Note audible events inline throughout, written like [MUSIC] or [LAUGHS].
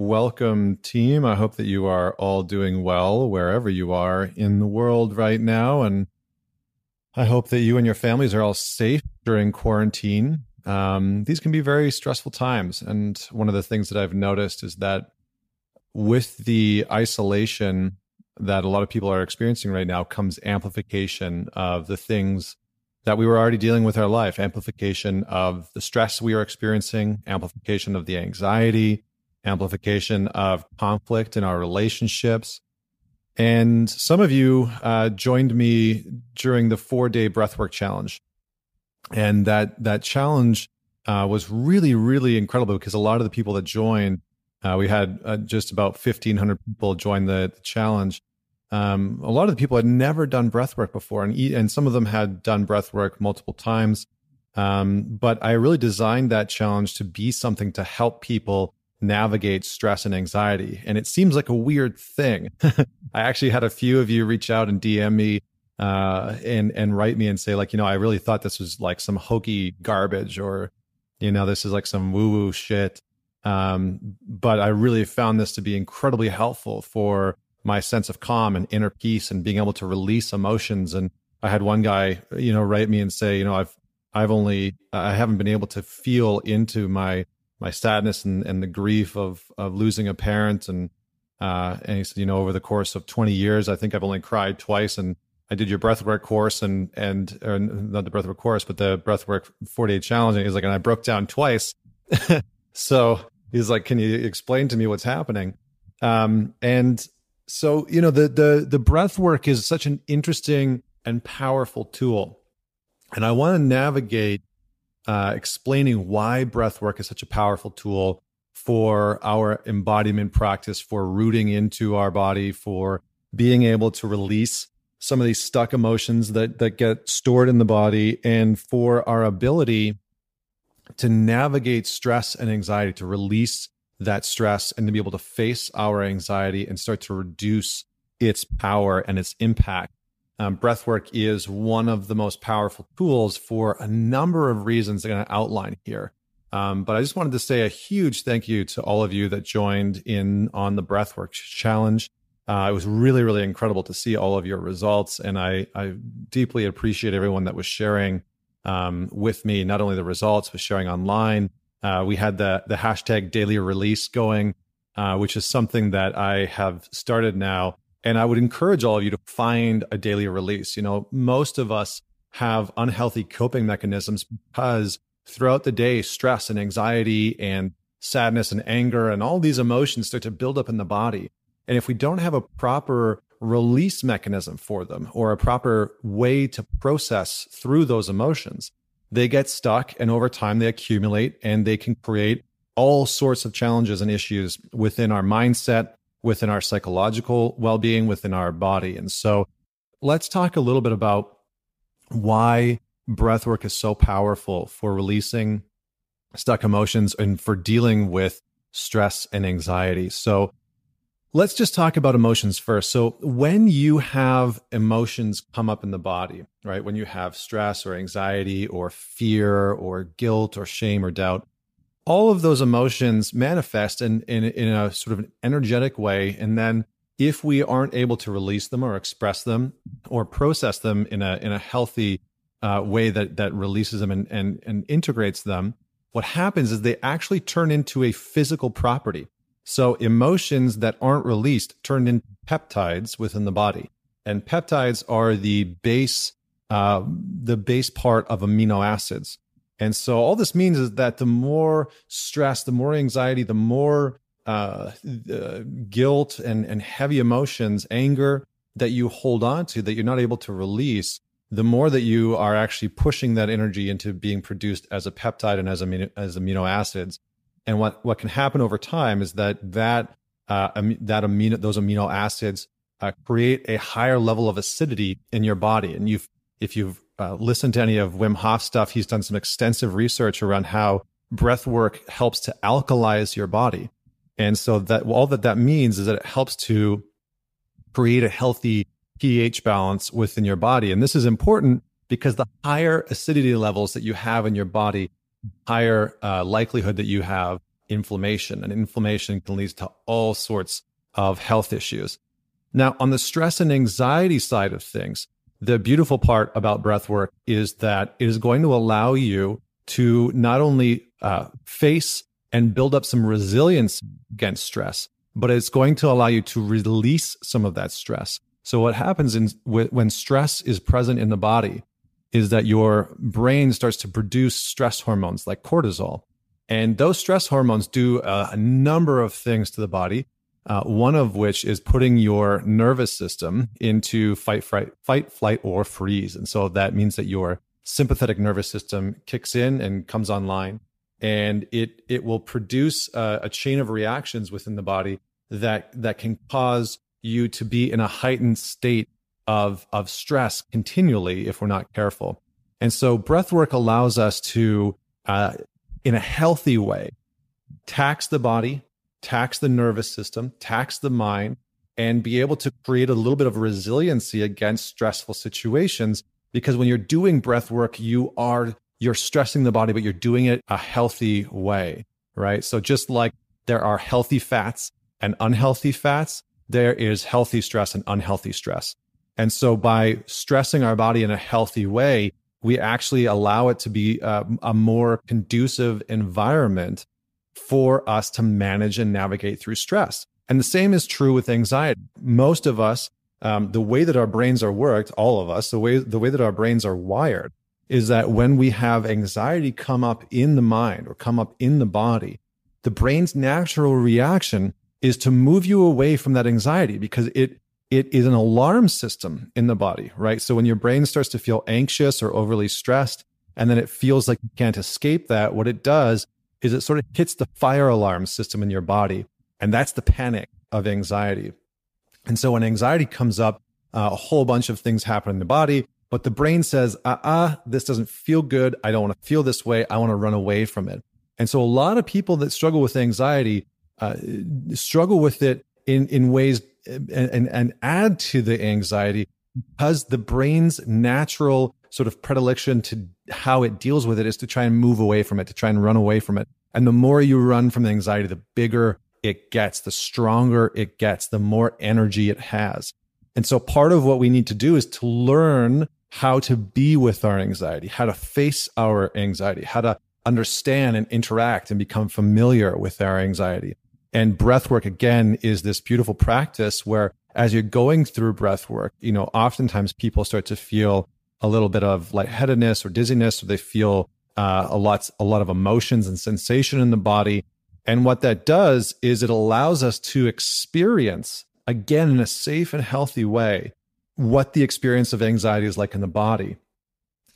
Welcome, team. I hope that you are all doing well wherever you are in the world right now. And I hope that you and your families are all safe during quarantine. Um, these can be very stressful times. And one of the things that I've noticed is that with the isolation that a lot of people are experiencing right now comes amplification of the things that we were already dealing with our life amplification of the stress we are experiencing amplification of the anxiety amplification of conflict in our relationships. And some of you uh, joined me during the four day breathwork challenge. And that that challenge uh, was really really incredible because a lot of the people that joined uh, we had uh, just about 1500 people join the, the challenge. Um, a lot of the people had never done breathwork before, and and some of them had done breathwork multiple times. Um, but I really designed that challenge to be something to help people navigate stress and anxiety. And it seems like a weird thing. [LAUGHS] I actually had a few of you reach out and DM me uh, and and write me and say like, you know, I really thought this was like some hokey garbage, or you know, this is like some woo woo shit. Um, but I really found this to be incredibly helpful for my sense of calm and inner peace and being able to release emotions. And I had one guy, you know, write me and say, you know, I've, I've only, I haven't been able to feel into my, my sadness and, and the grief of, of losing a parent. And, uh, and he said, you know, over the course of 20 years, I think I've only cried twice. And I did your breathwork course and, and, or not the breathwork course, but the breathwork 48 challenge. And he's like, and I broke down twice. [LAUGHS] so he's like, can you explain to me what's happening? Um, and so, you know, the the the breath work is such an interesting and powerful tool. And I want to navigate uh, explaining why breath work is such a powerful tool for our embodiment practice, for rooting into our body, for being able to release some of these stuck emotions that that get stored in the body, and for our ability to navigate stress and anxiety, to release that stress and to be able to face our anxiety and start to reduce its power and its impact. Um, breathwork is one of the most powerful tools for a number of reasons I'm going to outline here. Um, but I just wanted to say a huge thank you to all of you that joined in on the breathwork challenge. Uh, it was really, really incredible to see all of your results, and I, I deeply appreciate everyone that was sharing um, with me not only the results but sharing online uh, we had the the hashtag daily release going, uh, which is something that I have started now. And I would encourage all of you to find a daily release. You know, most of us have unhealthy coping mechanisms because throughout the day, stress and anxiety and sadness and anger and all these emotions start to build up in the body. And if we don't have a proper release mechanism for them or a proper way to process through those emotions, they get stuck and over time they accumulate and they can create all sorts of challenges and issues within our mindset, within our psychological well being, within our body. And so let's talk a little bit about why breath work is so powerful for releasing stuck emotions and for dealing with stress and anxiety. So Let's just talk about emotions first. So, when you have emotions come up in the body, right? When you have stress or anxiety or fear or guilt or shame or doubt, all of those emotions manifest in, in, in a sort of an energetic way. And then, if we aren't able to release them or express them or process them in a, in a healthy uh, way that, that releases them and, and, and integrates them, what happens is they actually turn into a physical property. So emotions that aren't released turn into peptides within the body, and peptides are the base, uh, the base part of amino acids. And so all this means is that the more stress, the more anxiety, the more uh, uh, guilt and, and heavy emotions, anger that you hold on to that you're not able to release, the more that you are actually pushing that energy into being produced as a peptide and as amino, as amino acids. And what, what can happen over time is that that, uh, that amino, those amino acids uh, create a higher level of acidity in your body. And you've, if you've uh, to any of Wim Hof stuff, he's done some extensive research around how breath work helps to alkalize your body. And so that all that that means is that it helps to create a healthy pH balance within your body. And this is important because the higher acidity levels that you have in your body higher uh, likelihood that you have inflammation, and inflammation can lead to all sorts of health issues. Now, on the stress and anxiety side of things, the beautiful part about breath work is that it is going to allow you to not only uh, face and build up some resilience against stress, but it's going to allow you to release some of that stress. So, what happens in, when stress is present in the body is that your brain starts to produce stress hormones like cortisol. And those stress hormones do a, a number of things to the body. Uh, one of which is putting your nervous system into fight, fight, fight, flight, or freeze. And so that means that your sympathetic nervous system kicks in and comes online, and it it will produce a, a chain of reactions within the body that that can cause you to be in a heightened state of of stress continually if we're not careful. And so breath work allows us to, uh, in a healthy way, tax the body tax the nervous system, tax the mind, and be able to create a little bit of resiliency against stressful situations. Because when you're doing breath work, you are you're stressing the body, but you're doing it a healthy way, right? So just like there are healthy fats and unhealthy fats, there is healthy stress and unhealthy stress. And so by stressing our body in a healthy way, we actually allow it to be a, a more conducive environment for us to manage and navigate through stress. And the same is true with anxiety. Most of us, um, the way that our brains are worked, all of us, the way the way that our brains are wired, is that when we have anxiety come up in the mind or come up in the body, the brain's natural reaction is to move you away from that anxiety because it it is an alarm system in the body, right? So when your brain starts to feel anxious or overly stressed, and then it feels like you can't escape that, what it does is it sort of hits the fire alarm system in your body. And that's the panic of anxiety. And so when anxiety comes up, uh, a whole bunch of things happen in the body, but the brain says, uh uh-uh, uh, this doesn't feel good. I don't want to feel this way. I want to run away from it. And so a lot of people that struggle with anxiety uh, struggle with it in, in ways and, and, and add to the anxiety because the brain's natural sort of predilection to how it deals with it is to try and move away from it, to try and run away from it. And the more you run from the anxiety, the bigger it gets, the stronger it gets, the more energy it has. And so part of what we need to do is to learn how to be with our anxiety, how to face our anxiety, how to understand and interact and become familiar with our anxiety. And breath work again is this beautiful practice where as you're going through breath work, you know, oftentimes people start to feel a little bit of lightheadedness or dizziness, or they feel uh, a lot a lot of emotions and sensation in the body. And what that does is it allows us to experience again in a safe and healthy way what the experience of anxiety is like in the body.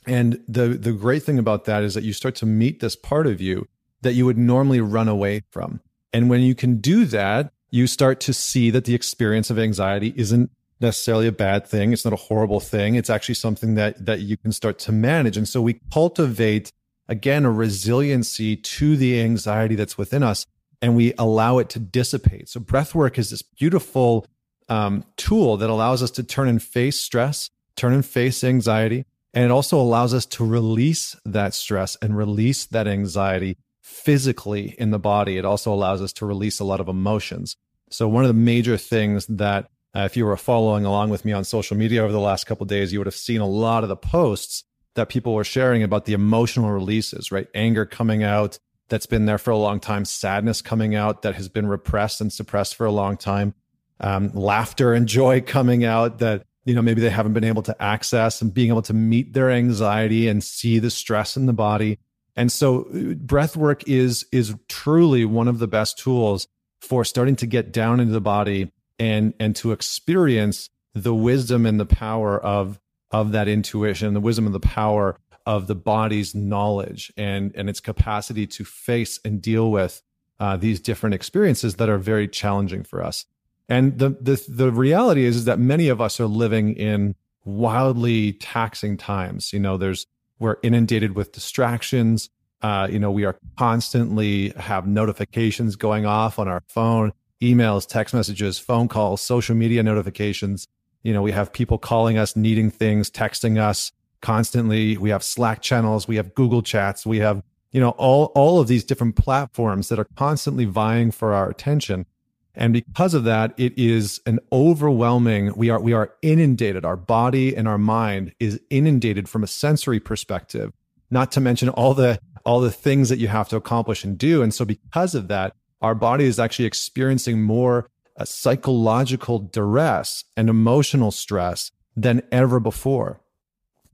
And the the great thing about that is that you start to meet this part of you that you would normally run away from. And when you can do that, you start to see that the experience of anxiety isn't necessarily a bad thing. It's not a horrible thing. It's actually something that that you can start to manage. And so we cultivate again a resiliency to the anxiety that's within us and we allow it to dissipate. So breath work is this beautiful um, tool that allows us to turn and face stress, turn and face anxiety, and it also allows us to release that stress and release that anxiety physically in the body. It also allows us to release a lot of emotions. So one of the major things that uh, if you were following along with me on social media over the last couple days, you would have seen a lot of the posts that people were sharing about the emotional releases, right? Anger coming out that's been there for a long time, sadness coming out that has been repressed and suppressed for a long time, um, laughter and joy coming out that you know maybe they haven't been able to access and being able to meet their anxiety and see the stress in the body. And so uh, breath work is is truly one of the best tools for starting to get down into the body and and to experience the wisdom and the power of of that intuition, the wisdom and the power of the body's knowledge and and its capacity to face and deal with uh, these different experiences that are very challenging for us. And the the the reality is, is that many of us are living in wildly taxing times. You know, there's we're inundated with distractions. Uh, you know, we are constantly have notifications going off on our phone emails, text messages, phone calls, social media notifications. You know, we have people calling us, needing things, texting us constantly. We have Slack channels, we have Google chats, we have, you know, all, all of these different platforms that are constantly vying for our attention. And because of that, it is an overwhelming, we are, we are inundated. Our body and our mind is inundated from a sensory perspective, not to mention all the, all the things that you have to accomplish and do. And so because of that, our body is actually experiencing more uh, psychological duress and emotional stress than ever before.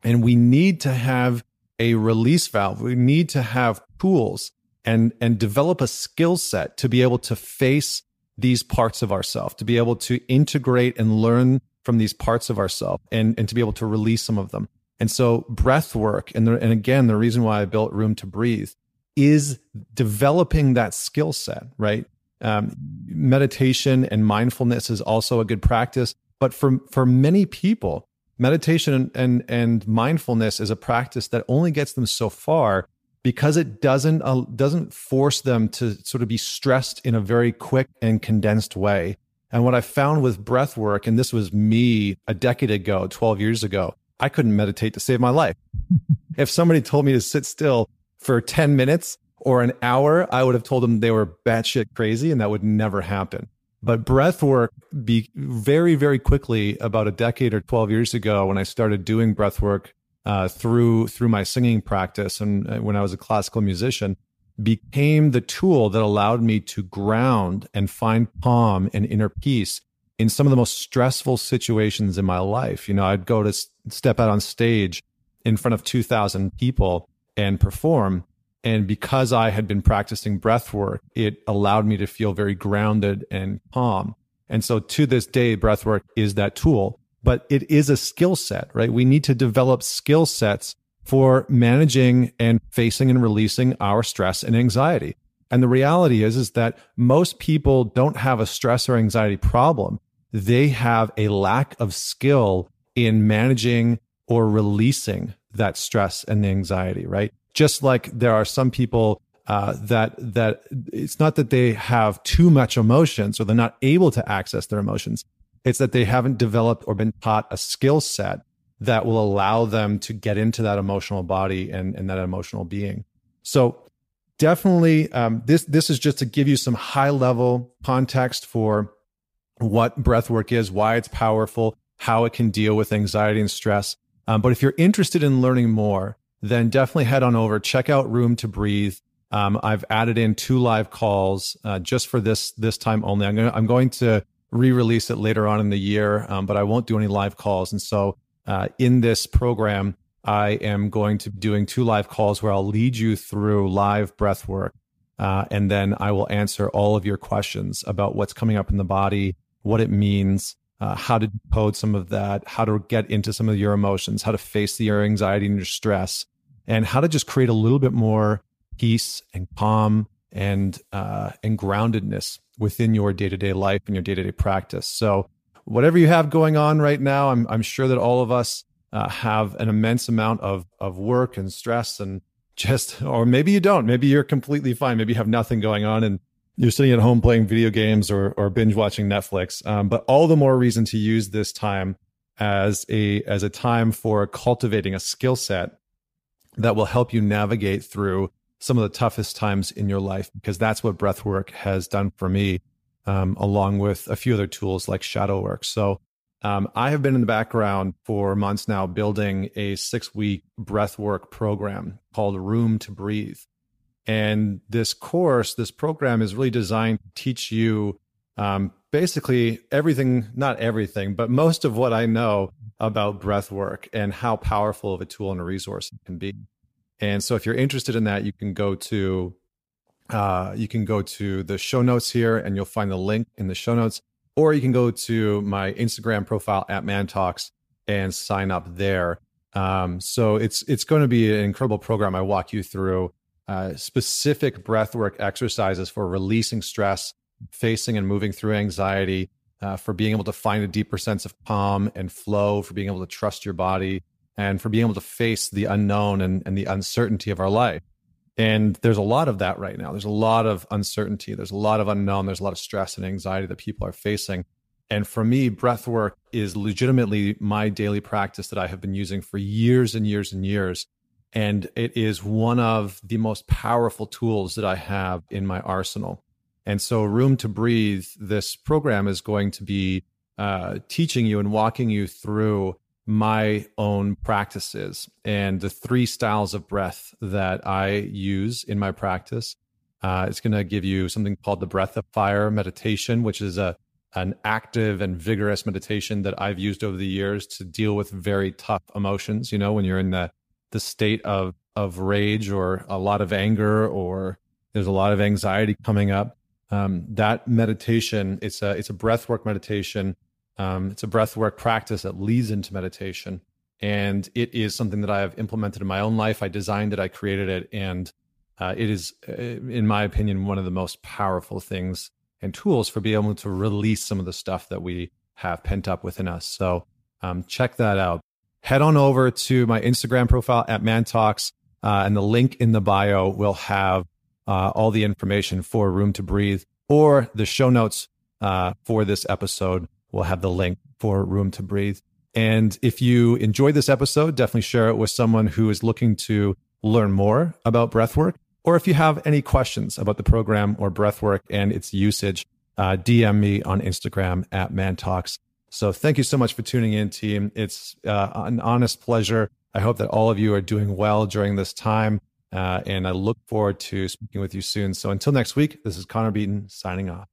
And we need to have a release valve. We need to have tools and, and develop a skill set to be able to face these parts of ourselves, to be able to integrate and learn from these parts of ourselves and, and to be able to release some of them. And so breath work, and, and again, the reason why I built Room to Breathe is developing that skill set, right? Um, meditation and mindfulness is also a good practice. But for, for many people, meditation and, and, and mindfulness is a practice that only gets them so far because it doesn't uh, doesn't force them to sort of be stressed in a very quick and condensed way. And what I found with breath work, and this was me a decade ago, 12 years ago, I couldn't meditate to save my life. [LAUGHS] if somebody told me to sit still for 10 minutes or an hour, I would have told them they were batshit crazy and that would never happen. But breath work be very, very quickly, about a decade or 12 years ago, when I started doing breath work uh, through through my singing practice and uh, when I was a classical musician, became the tool that allowed me to ground and find calm and inner peace in some of the most stressful situations in my life. You know, I'd go to step out on stage in front of 2,000 people and perform. And because I had been practicing breath work, it allowed me to feel very grounded and calm. And so to this day, breath work is that tool, but it is a skill set, right? We need to develop skill sets for managing and facing and releasing our stress and anxiety. And the reality is, is that most people don't have a stress or anxiety problem. They have a lack of skill in managing or releasing that stress and the anxiety, right? Just like there are some people uh, that that it's not that they have too much emotions or they're not able to access their emotions. It's that they haven't developed or been taught a skill set that will allow them to get into that emotional body and, and that emotional being. So definitely, um, this this is just to give you some high level context for what breath work is, why it's powerful, how it can deal with anxiety and stress. Um, but if you're interested in learning more, then definitely head on over, check out Room to Breathe. Um, I've added in two live calls uh, just for this this time only. I'm gonna, I'm going to re-release it later on in the year, um, but I won't do any live calls. And so uh, in this program, I am going to be doing two live calls where I'll lead you through live breath work. Uh, and then I will answer all of your questions about what's coming up in the body, what it means, uh, how to decode some of that, how to get into some of your emotions, how to face your anxiety and your stress, and how to just create a little bit more peace and calm and uh, and groundedness within your day to day life and your day to day practice. So, whatever you have going on right now, I'm I'm sure that all of us uh, have an immense amount of of work and stress and just, or maybe you don't. Maybe you're completely fine. Maybe you have nothing going on and you're sitting at home playing video games or or binge watching Netflix. Um, but all the more reason to use this time as a as a time for cultivating a skill set that will help you navigate through some of the toughest times in your life because that's what breath work has done for me um, along with a few other tools like shadow work so um, i have been in the background for months now building a six week breath work program called room to breathe and this course, this program is really designed to teach you um, basically everything, not everything, but most of what I know about breath work and how powerful of a tool and a resource it can be. And so if you're interested in that, you can go to uh, you can go to the show notes here and you'll find the link in the show notes, or you can go to my Instagram profile at Man Talks and sign up there. Um, so it's it's going to be an incredible program. I walk you through uh, specific breathwork exercises for releasing stress, facing and moving through anxiety, uh, for being able to find a deeper sense of calm and flow, for being able to trust your body, and for being able to face the unknown and, and the uncertainty of our life. And there's a lot of that right now. There's a lot of uncertainty. There's a lot of unknown. There's a lot of stress and anxiety that people are facing. And for me, breath work is legitimately my daily practice that I have been using for years and years and years And it is one of the most powerful tools that I have in my arsenal. And so, Room to Breathe, this program is going to be uh, teaching you and walking you through my own practices and the three styles of breath that I use in my practice. Uh, it's going to give you something called the breath of fire meditation, which is a an active and vigorous meditation that I've used over the years to deal with very tough emotions. You know, when you're in the the state of of rage or a lot of anger or there's a lot of anxiety coming up. Um, that meditation, it's a it's a breath work meditation. Um, it's a breath work practice that leads into meditation, and it is something that I have implemented in my own life. I designed it, I created it, and uh, it is, uh, in my opinion, one of the most powerful things and tools for being able to release some of the stuff that we have pent up within us. So um, check that out. Head on over to my Instagram profile at Man Talks, uh, and the link in the bio will have uh, all the information for Room to Breathe, or the show notes uh, for this episode will have the link for Room to Breathe. And if you enjoyed this episode, definitely share it with someone who is looking to learn more about breathwork. Or if you have any questions about the program or breathwork and its usage, uh, DM me on Instagram at Man Talks. So thank you so much for tuning in, team. It's uh, an honest pleasure. I hope that all of you are doing well during this time. Uh, and I look forward to speaking with you soon. So until next week, this is Connor Beaton signing off.